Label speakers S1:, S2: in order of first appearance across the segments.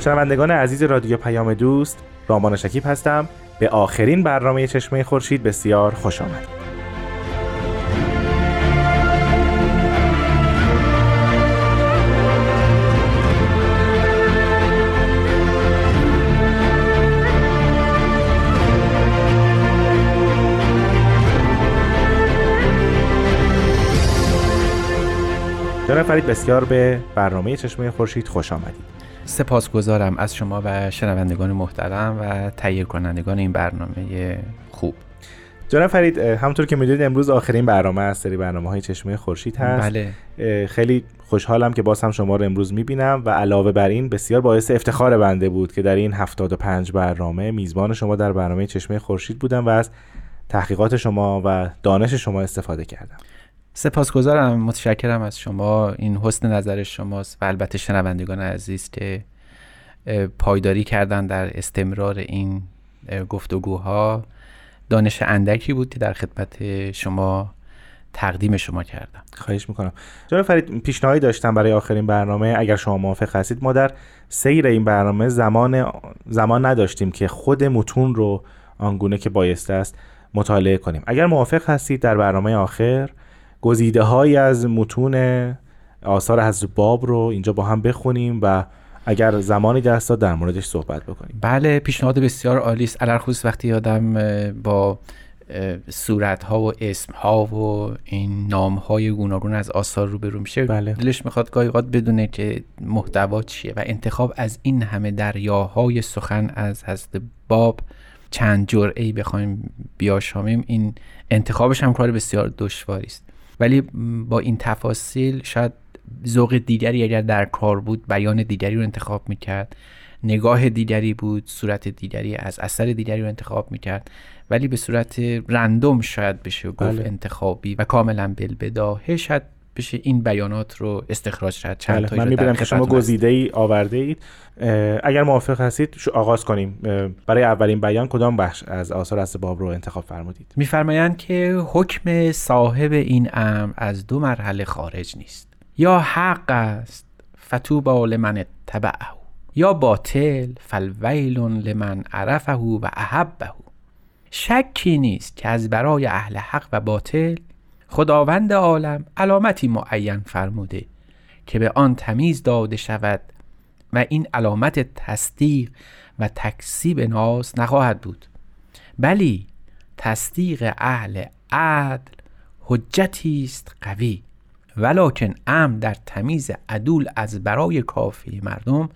S1: شنوندگان عزیز رادیو پیام دوست رامان شکیب هستم. به آخرین برنامه چشمه خورشید بسیار خوش آمدید جناب فرید بسیار به برنامه چشمه خورشید خوش آمدید.
S2: سپاسگزارم از شما و شنوندگان محترم و تهیه کنندگان این برنامه خوب.
S1: جناب فرید همونطور که می‌دونید امروز آخرین برنامه از سری برنامه های چشمه خورشید هست.
S2: بله.
S1: خیلی خوشحالم که باز هم شما رو امروز می‌بینم و علاوه بر این بسیار باعث افتخار بنده بود که در این 75 برنامه میزبان شما در برنامه چشمه خورشید بودم و از تحقیقات شما و دانش شما استفاده کردم.
S2: سپاسگزارم متشکرم از شما. این حسن نظر شماست و البته شنوندگان عزیز که پایداری کردن در استمرار این گفتگوها. دانش اندکی بود که در خدمت شما تقدیم شما کردم.
S1: خواهش می‌کنم. جناب فرید پیشنهادی داشتم برای آخرین برنامه. اگر شما موافق هستید ما در سیر این برنامه زمان زمان نداشتیم که خود متون رو آنگونه که بایسته است مطالعه کنیم. اگر موافق هستید در برنامه آخر گزیده های از متون آثار حضرت باب رو اینجا با هم بخونیم و اگر زمانی دست داد در موردش صحبت بکنیم.
S2: بله پیشنهاد بسیار عالی است. خصوص وقتی آدم با صورت ها و اسم ها و این نام های گوناگون از آثار روبرو میشه
S1: بله.
S2: دلش می‌خواد گاهی بدونه که محتوا چیه و انتخاب از این همه دریاهای سخن از حضرت باب چند جرعه ای بخوایم بیاشامیم این انتخابش هم کار بسیار دشواری است. ولی با این تفاصیل شاید ذوق دیگری اگر در کار بود بیان دیگری رو انتخاب می‌کرد. نگاه دیگری بود صورت دیگری از اثر دیگری رو انتخاب می‌کرد. ولی به صورت رندوم شاید بشه گفت بله. انتخابی و کاملا بلبداهه شاید بشه این بیانات رو استخراج کرد. چند
S1: بله. من می‌بینم که شما گزیده ای آورده اید. اگر موافق هستید آغاز کنیم. برای اولین بیان کدام بخش از آثار از باب رو انتخاب فرمودید؟
S2: میفرمایند که حکم صاحب این امر از دو مرحله خارج نیست. یا حق است فتوبا لمن تبعه یا باطل فالویل لمن عرفه و احبه. شکی نیست که از برای اهل حق و باطل خداوند عالم علامتی معین فرموده که به آن تمیز داده شود و این علامت تصدیق و تکسیب ناس نخواهد بود. بلی تصدیق اهل عدل حجتی است قوی ولکن امر در تمیز عدول از برای کافی مردم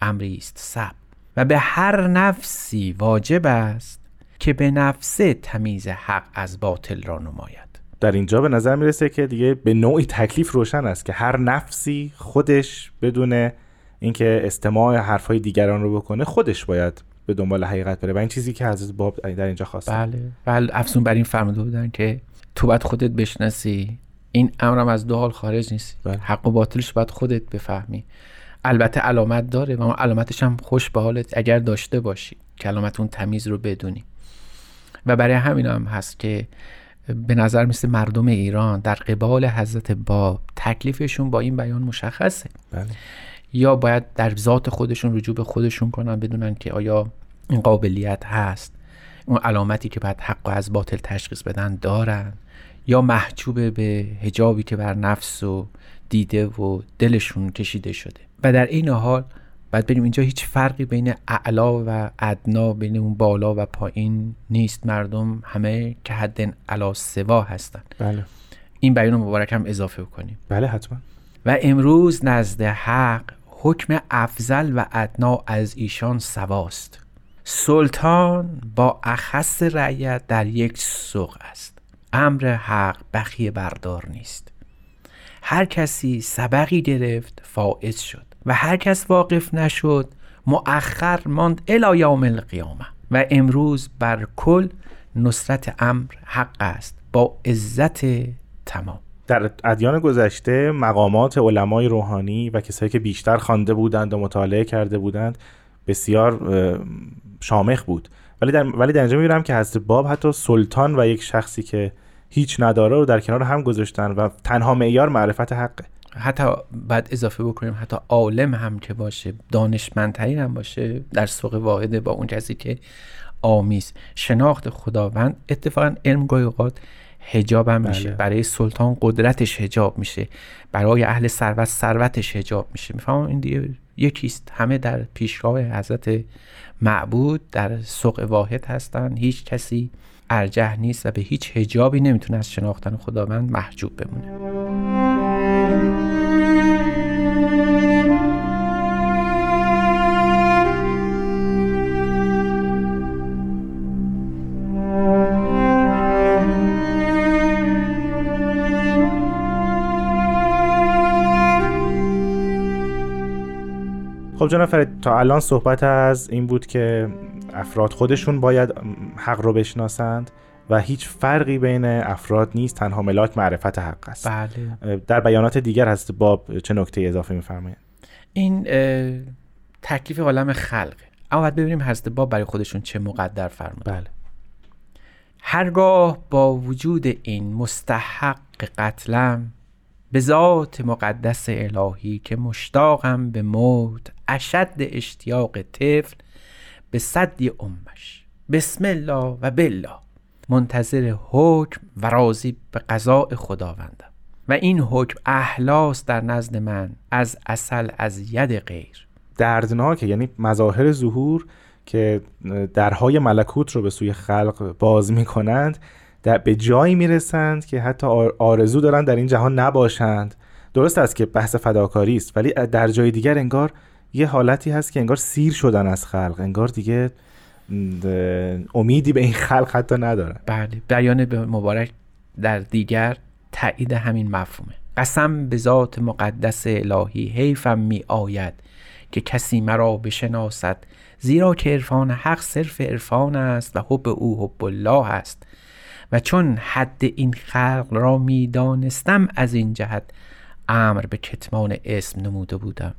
S2: امری است سب و به هر نفسی واجب است که به نفسه تمیز حق از باطل را نماید.
S1: در اینجا به نظر می‌رسه که دیگه به نوعی تکلیف روشن است که هر نفسی خودش بدون اینکه استماع حرفهای دیگران رو بکنه خودش باید به دنبال حقیقت بره. و این چیزی که حضرت باب در اینجا خواسته.
S2: بله. بله افزون بر این فرموده بودن که تو باید خودت بشناسی. این امرم از دو حال خارج نیست.
S1: بله.
S2: حق و باطلش باید خودت بفهمی. البته علامت داره و اون علامتش هم خوش به حالت اگر داشته باشی. که علامت اون تمیز رو بدونی. و برای همین هم هست که به نظر مثل مردم ایران در قبال حضرت باب تکلیفشون با این بیان مشخصه.
S1: بله.
S2: یا باید در ذات خودشون رجوع به خودشون کنن بدونن که آیا این قابلیت هست. اون علامتی که باید حق و از باطل تشخیص بدن دارن. یا محجوب به هجابی که بر نفس و دیده و دلشون کشیده شده. و در این حال بعد بریم اینجا هیچ فرقی بین اعلا و ادنا بین اون بالا و پایین نیست. مردم همه که حد علا سوا هستن.
S1: بله.
S2: این بیان مبارک هم اضافه کنیم
S1: بله حتما.
S2: و امروز نزد حق حکم افضل و ادنا از ایشان سواست. سلطان با اخص رعیت در یک سوق است. امر حق بخیه بردار نیست. هر کسی سبقی گرفت فائز شد. و هر کس واقف نشد مؤخر ماند الی یوم القیامه و امروز بر کل نصرت امر حق است با عزت تمام.
S1: در ادیان گذشته مقامات علمای روحانی و کسایی که بیشتر خوانده بودند و مطالعه کرده بودند بسیار شامخ بود. ولی در ولی در اینجا می‌بینم که حضرت باب حتی سلطان و یک شخصی که هیچ نداره رو در کنار هم گذاشتن و تنها معیار معرفت حقه.
S2: حتی بعد اضافه بکنیم حتی عالم هم که باشه دانشمندترین هم باشه در سوق واحده با اون کسی که آمیز. شناخت خداوند اتفاقا علم گاهی اوقات حجاب هم میشه.
S1: بله.
S2: برای سلطان قدرتش حجاب میشه. برای اهل ثروت ثروتش حجاب میشه. می‌فهمم این دیگه یکیست همه در پیشگاه حضرت معبود در سوق واحد هستن. هیچ کسی ارجح نیست و به هیچ حجابی نمی‌تونه از شناختن خداوند محجوب بمونه.
S1: خب جناب فرید تا الان صحبت از این بود که افراد خودشون باید حق رو بشناسند. و هیچ فرقی بین افراد نیست تنها ملاک معرفت حق است.
S2: بله.
S1: در بیانات دیگر هست باب چه نکته اضافه میفرمایید؟
S2: این تکلیف عالم خلقه اما باید ببینیم حضرت باب برای خودشون چه مقدر فرمود
S1: بله.
S2: هرگاه با وجود این مستحق قتلم به ذات مقدس الهی که مشتاقم به موت اشد اشتیاق طفل به صدی امش. بسم الله و بالله. منتظر حکم و راضی به قضاء خداوندم و این حکم احلاس در نزد من از اصل از ید غیر.
S1: دردناکه یعنی مظاهر ظهور که درهای ملکوت رو به سوی خلق باز می‌کنند در به جایی می‌رسند که حتی آر- آرزو دارن در این جهان نباشند. درست است که بحث فداکاری است ولی در جای دیگر انگار یه حالتی هست که انگار سیر شدن از خلق. انگار دیگه امیدی به این خلق حتی ندارن
S2: بله بیان به مبارک در دیگر تایید همین مفهومه. قسم به ذات مقدس الهی حیفم می آید که کسی مرا بشناسد زیرا که عرفان حق صرف عرفان است و حب او حب الله است. و چون حد این خلق را می دانستم از این جهت امر به کتمان اسم نموده بودم.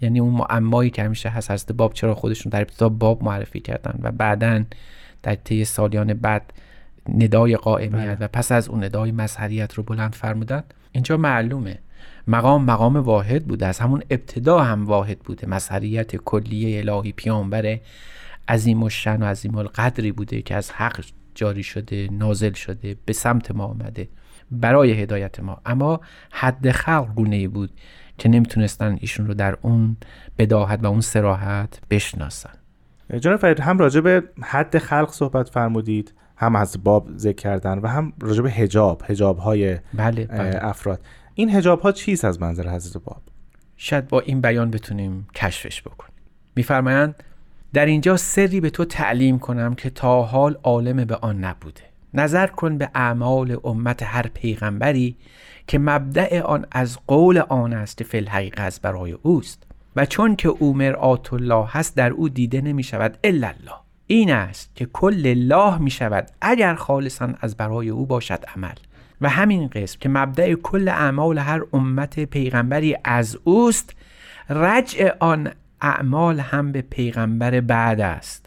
S2: یعنی اون معمایی که همیشه هست حضرت باب چرا خودشون در ابتدا باب معرفی کردن و بعدا در طی سالیان بعد ندای قائمیت و پس از اون ندای مظهریت رو بلند فرمودن اینجا معلومه. مقام مقام واحد بوده از همون ابتدا هم واحد بوده. مظهریت کلیه الهی پیامبر عظیم الشن و عظیم القدری بوده که از حق جاری شده نازل شده به سمت ما آمده برای هدایت ما. اما حد خلق گونه بود که نمی‌تونستن ایشون رو در اون بداهت و اون سراحت بشناسن.
S1: جناب فرید هم راجع به حد خلق صحبت فرمودید هم از باب ذکر کردن و هم راجع به حجاب حجاب های
S2: بله, بله.
S1: افراد. این حجاب ها چیست از منظر حضرت باب؟
S2: شاید با این بیان بتونیم کشفش بکنیم. میفرمایند در اینجا سری به تو تعلیم کنم که تا حال عالم به آن نبوده. نظر کن به اعمال امت هر پیغمبری که مبدع آن از قول آن است فی الحقیقه از برای اوست. و چون که او مرآت الله هست در او دیده نمی شود الا الله. این است که کل الله می شود اگر خالصا از برای او باشد عمل. و همین قسم که مبدع کل اعمال هر امت پیغمبری از اوست رجع آن اعمال هم به پیغمبر بعد است.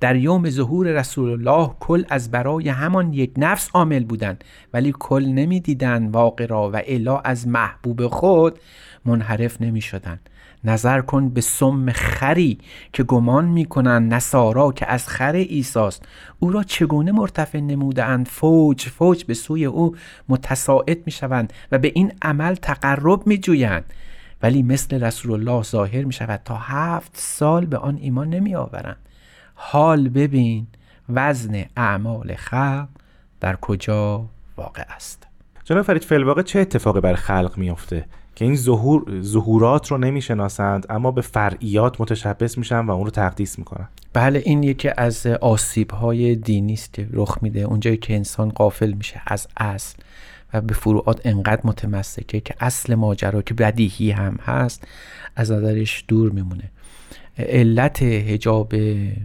S2: در یوم ظهور رسول الله کل از برای همان یک نفس عامل بودند ولی کل نمی‌دیدند واقع را و الا از محبوب خود منحرف نمی شدن. نظر کن به سم خری که گمان می‌کنند نصارا که از خر ایساست او را چگونه مرتفع نمودند فوج فوج به سوی او متساعد می‌شوند و به این عمل تقرب میجویند. ولی مثل رسول الله ظاهر می شود تا هفت سال به آن ایمان نمی آورند حال ببین وزن اعمال خلق در کجا واقع است.
S1: جناب فرید فلواقع چه اتفاقی بر خلق میافته که این ظهور ظهورات رو نمی‌شناسند اما به فرعیات متشبس میشن و اون رو تقدیس می‌کنن؟
S2: بله این یکی از آسیب های دینی است که رخ میده. اونجایی که انسان قافل میشه از اصل و به فروعات انقدر متمسکه که اصل ماجرا که بدیهی هم هست از نظرش دور میمونه. علت هجاب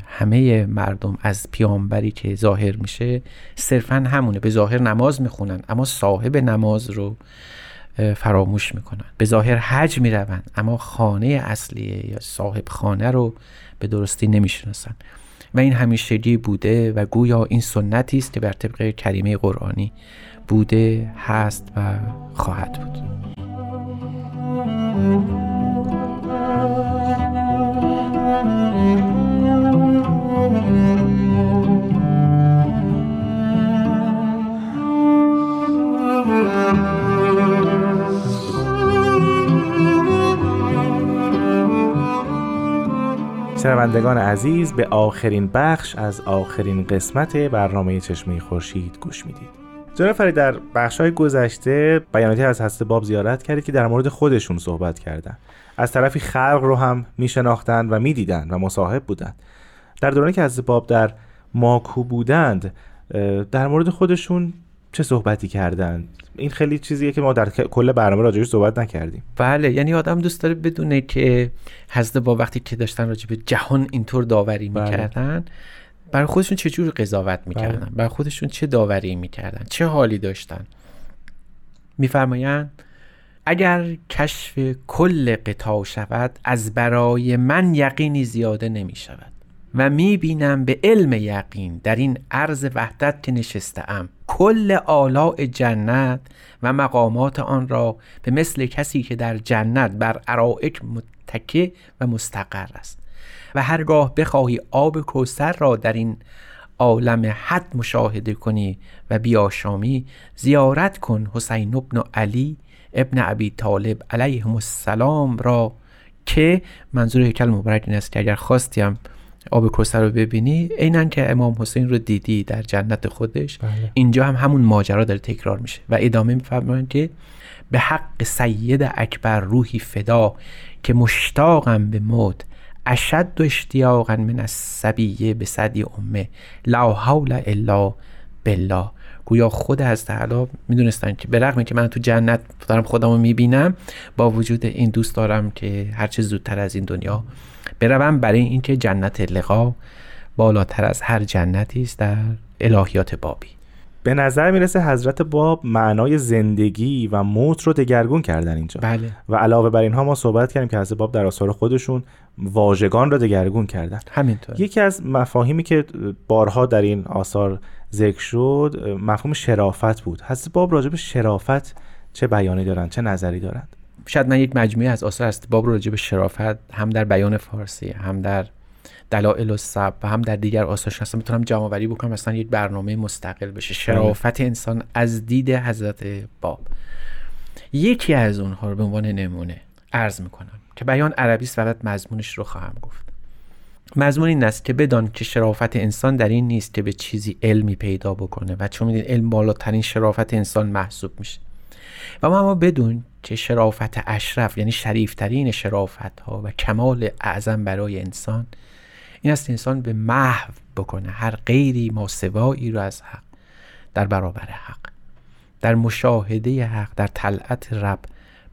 S2: همه مردم از پیامبری که ظاهر میشه صرفا همونه. به ظاهر نماز می‌خونن اما صاحب نماز رو فراموش می‌کنن. به ظاهر حج می‌روند اما خانه اصلی یا صاحب خانه رو به درستی نمی‌شناسن. و این همیشگی بوده و گویا این سنتی است که بر طبق کریمه قرآنی بوده هست و خواهد بود.
S1: شنوندگان عزیز به آخرین بخش از آخرین قسمت برنامه چشمه خورشید گوش می‌دید. جناب فرید در بخش های گذشته بیاناتی از هست باب زیارت کردید که در مورد خودشون صحبت کردن. از طرفی خلق رو هم میشناختند و می‌دیدند و مصاحب بودند. در دورانی که از باب در ماکو بودند در مورد خودشون چه صحبتی کردند؟ این خیلی چیزیه که ما در کل برنامه راجعش صحبت نکردیم.
S2: بله یعنی آدم دوست داره بدونه که حضرت با وقتی که داشتن راجع به جهان اینطور داوری بله. می‌کردن برای خودشون چه جور قضاوت می‌کردن؟ بله. برای خودشون چه داوری می‌کردن؟ چه حالی داشتن؟ میفرمایند اگر کشف کل قطاع شود از برای من یقینی زیاده نمی شود و می بینم به علم یقین در این عرض وحدت که نشسته ام کل آلاء جنت و مقامات آن را به مثل کسی که در جنت بر ارائک متکه و مستقر است. و هرگاه بخواهی آب کوسر را در این عالم حد مشاهده کنی و بیاشامی زیارت کن حسین ابن علی ابن ابی طالب علیهم السلام را که منظور هیکل مبارک این است که اگر خواستیم آب کوثر رو ببینی عینا که امام حسین رو دیدی در جنت خودش بله. اینجا هم همون ماجرا داره تکرار میشه و ادامه میفرمایند که به حق سید اکبر روحی فدا که مشتاقم به موت اشد اشتیاقا من از سبیه به صدی امه. لا حول الا بالله. گویا خود از تعالی می‌دونستن که به رغم که من تو جنت دارم خودم رو می‌بینم با وجود این دوست دارم که هرچه زودتر از این دنیا بروم. برای اینکه جنت لقا بالاتر از هر جنتی است در الهیات بابی.
S1: به نظر می‌رسه حضرت باب معنای زندگی و موت رو دگرگون کردن اینجا.
S2: بله.
S1: و علاوه بر اینها ما صحبت کردیم که حضرت باب در آثار خودشون واژگان رو دگرگون کردن.
S2: همینطور.
S1: یکی از مفاهیمی که بارها در این آثار ذکر شد مفهوم شرافت بود. حضرت باب راجع به شرافت چه بیانی دارند چه نظری دارند
S2: شاید من یک مجموعه از آثار است باب راجع به شرافت هم در بیان فارسی هم در دلائل السب و هم در دیگر آثارش هستم. می‌تونم جمع آوری بکنم. مثلا یک برنامه مستقل بشه. شرافت انسان از دید حضرت باب. یکی از اونها رو به عنوان نمونه عرض می‌کنم که بیان عربی است فقط مضمونش رو خواهم گفت. مضمون این است که بدان که شرافت انسان در این نیست که به چیزی علمی پیدا بکنه و چون میدین علم بالاترین شرافت انسان محسوب میشه. و ما اما بدون که شرافت اشرف یعنی شریفترین شرافت ها و کمال اعظم برای انسان این است انسان به محو بکنه هر غیری ماسوایی رو از حق در برابر حق در مشاهده حق در طلعت رب.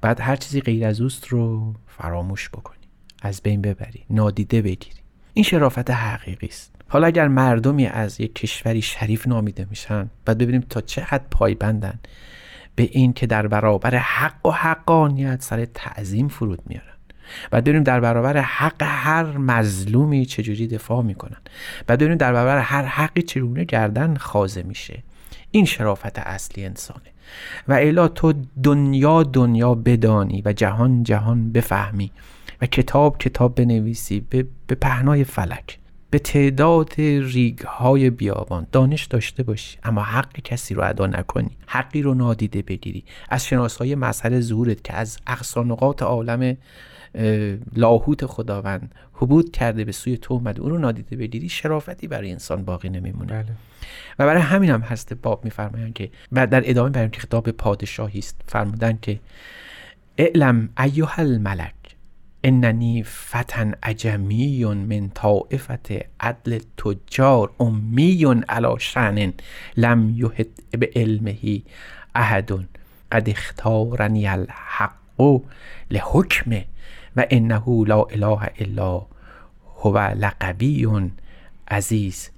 S2: بعد هر چیزی غیر از اوست رو فراموش بکنی از بین ببری نادیده بگیری. این شرافت حقیقی است. حالا اگر مردمی از یک کشوری شریف نامیده میشن بعد ببینیم تا چه حد پایبندن به این که در برابر حق و حقانیت سر تعظیم فرود میارن. و ببینیم در برابر حق هر مظلومی چجوری دفاع می‌کنن. و ببینیم در برابر هر حقی چگونه گردن خازه میشه. این شرافت اصلی انسانه. و الا تو دنیا دنیا بدانی و جهان جهان بفهمی و کتاب کتاب بنویسی به, به پهنای فلک. به تعداد ریگ های بیابان. دانش داشته باشی اما حق کسی رو ادا نکنی. حقی رو نادیده بگیری. از شناسای مسئله ظهورت که از اقصانقات عالم لاهوت خداوند حبود کرده به سوی تو اومده. او رو نادیده بگیری شرافتی برای انسان باقی نمیمونه.
S1: بله.
S2: و برای همین هم هست باب میفرمایند که و در ادامه برای که خطاب پادشاهی است. فرمودن که اعلم ایها الملک اننی فتن عجمی من طائفت عدل تجار امی علی شن لم یحط به علمه احد قد اختارنی الحق لحکمه و انه لا اله الا هو لقبی عزیز.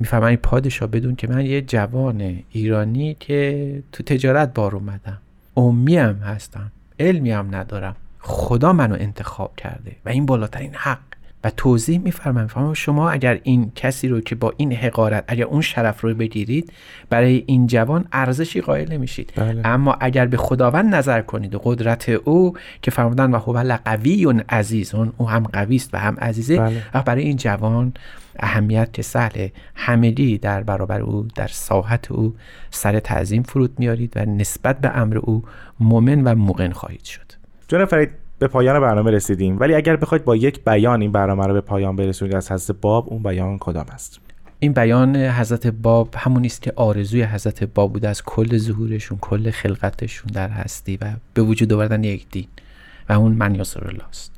S2: میفرمانی پادشاه بدون که من یه جوان ایرانی که تو تجارت بار اومدم. امی هم هستم. علمی هم ندارم. خدا منو انتخاب کرده و این بالاترین حق. و توضیح میفرمم میفرمم شما اگر این کسی رو که با این حقارت اگر اون شرف رو بگیرید برای این جوان ارزشی قائل نمیشید
S1: بله.
S2: اما اگر به خداوند نظر کنید و قدرت او که فرمودن و هو قوی عزیز اون او هم قوی است و هم عزیزه
S1: بله.
S2: و برای این جوان اهمیت که سهل همگی در برابر او در ساحت او سر تعظیم فرود میارید و نسبت به امر او مؤمن و موقن خواهید شد
S1: جناب فرید به پایان برنامه رسیدیم. ولی اگر بخواید با یک بیان این برنامه رو به پایان برسونید از حضرت باب اون بیان کدام است؟
S2: این بیان حضرت باب همون است که آرزوی حضرت باب بوده. از کل ظهورشون کل خلقتشون در هستی و به وجود آوردن یک دین و اون من الله است.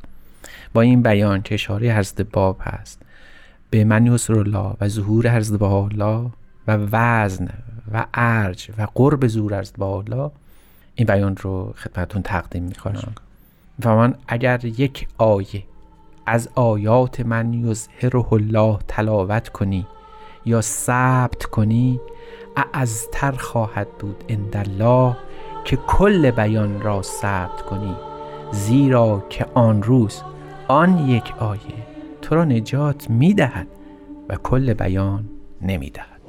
S2: با این بیان که اشاره حضرت باب هست به من الله و ظهور حضرت الله و وزن و ارج و قرب ظهور حضرت الله این بیان رو خدمتون تقدیم می‌کنم. و اگر یک آیه از آیات من یظهره الله تلاوت کنی یا ثبت کنی اعزتر خواهد بود الله که کل بیان را ثبت کنی. زیرا که آن روز آن یک آیه تو را نجات می‌دهد و کل بیان نمی‌دهد.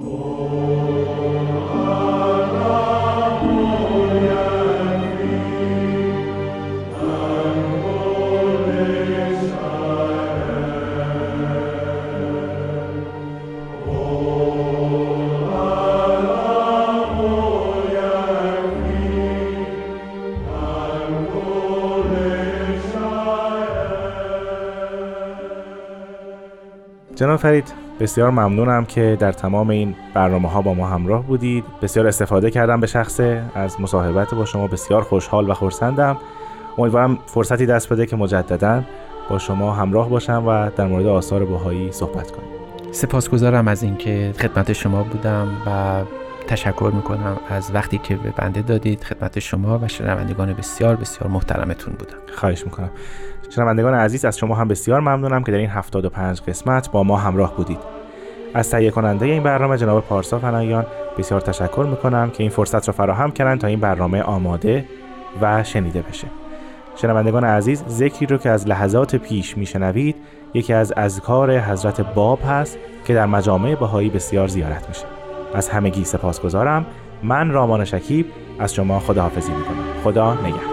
S1: فرید بسیار ممنونم که در تمام این برنامه ها با ما همراه بودید. بسیار استفاده کردم به شخصه از مصاحبت با شما بسیار خوشحال و خورسندم امیدوارم فرصتی دست بده که مجددا با شما همراه باشم و در مورد آثار بهایی صحبت کنیم.
S2: سپاسگزارم از اینکه خدمت شما بودم و تشکر می‌کنم از وقتی که به بنده دادید خدمت شما و شنوندگان بسیار بسیار محترمتون بودم.
S1: خواهش می‌کنم. شنوندگان عزیز از شما هم بسیار ممنونم که در این 75 قسمت با ما همراه بودید. از تهیه کننده این برنامه جناب پارسا فنایان بسیار تشکر می‌کنم که این فرصت را فراهم کردن تا این برنامه آماده و شنیده بشه. شنوندگان عزیز ذکری رو که از لحظات پیش میشنوید یکی از اذکار حضرت باب هست که در مجامع بهایی بسیار زیارت میشه. از همگی سپاسگزارم. من رامان شکیب از شما خداحافظی می‌کنم. خدا نگهدار.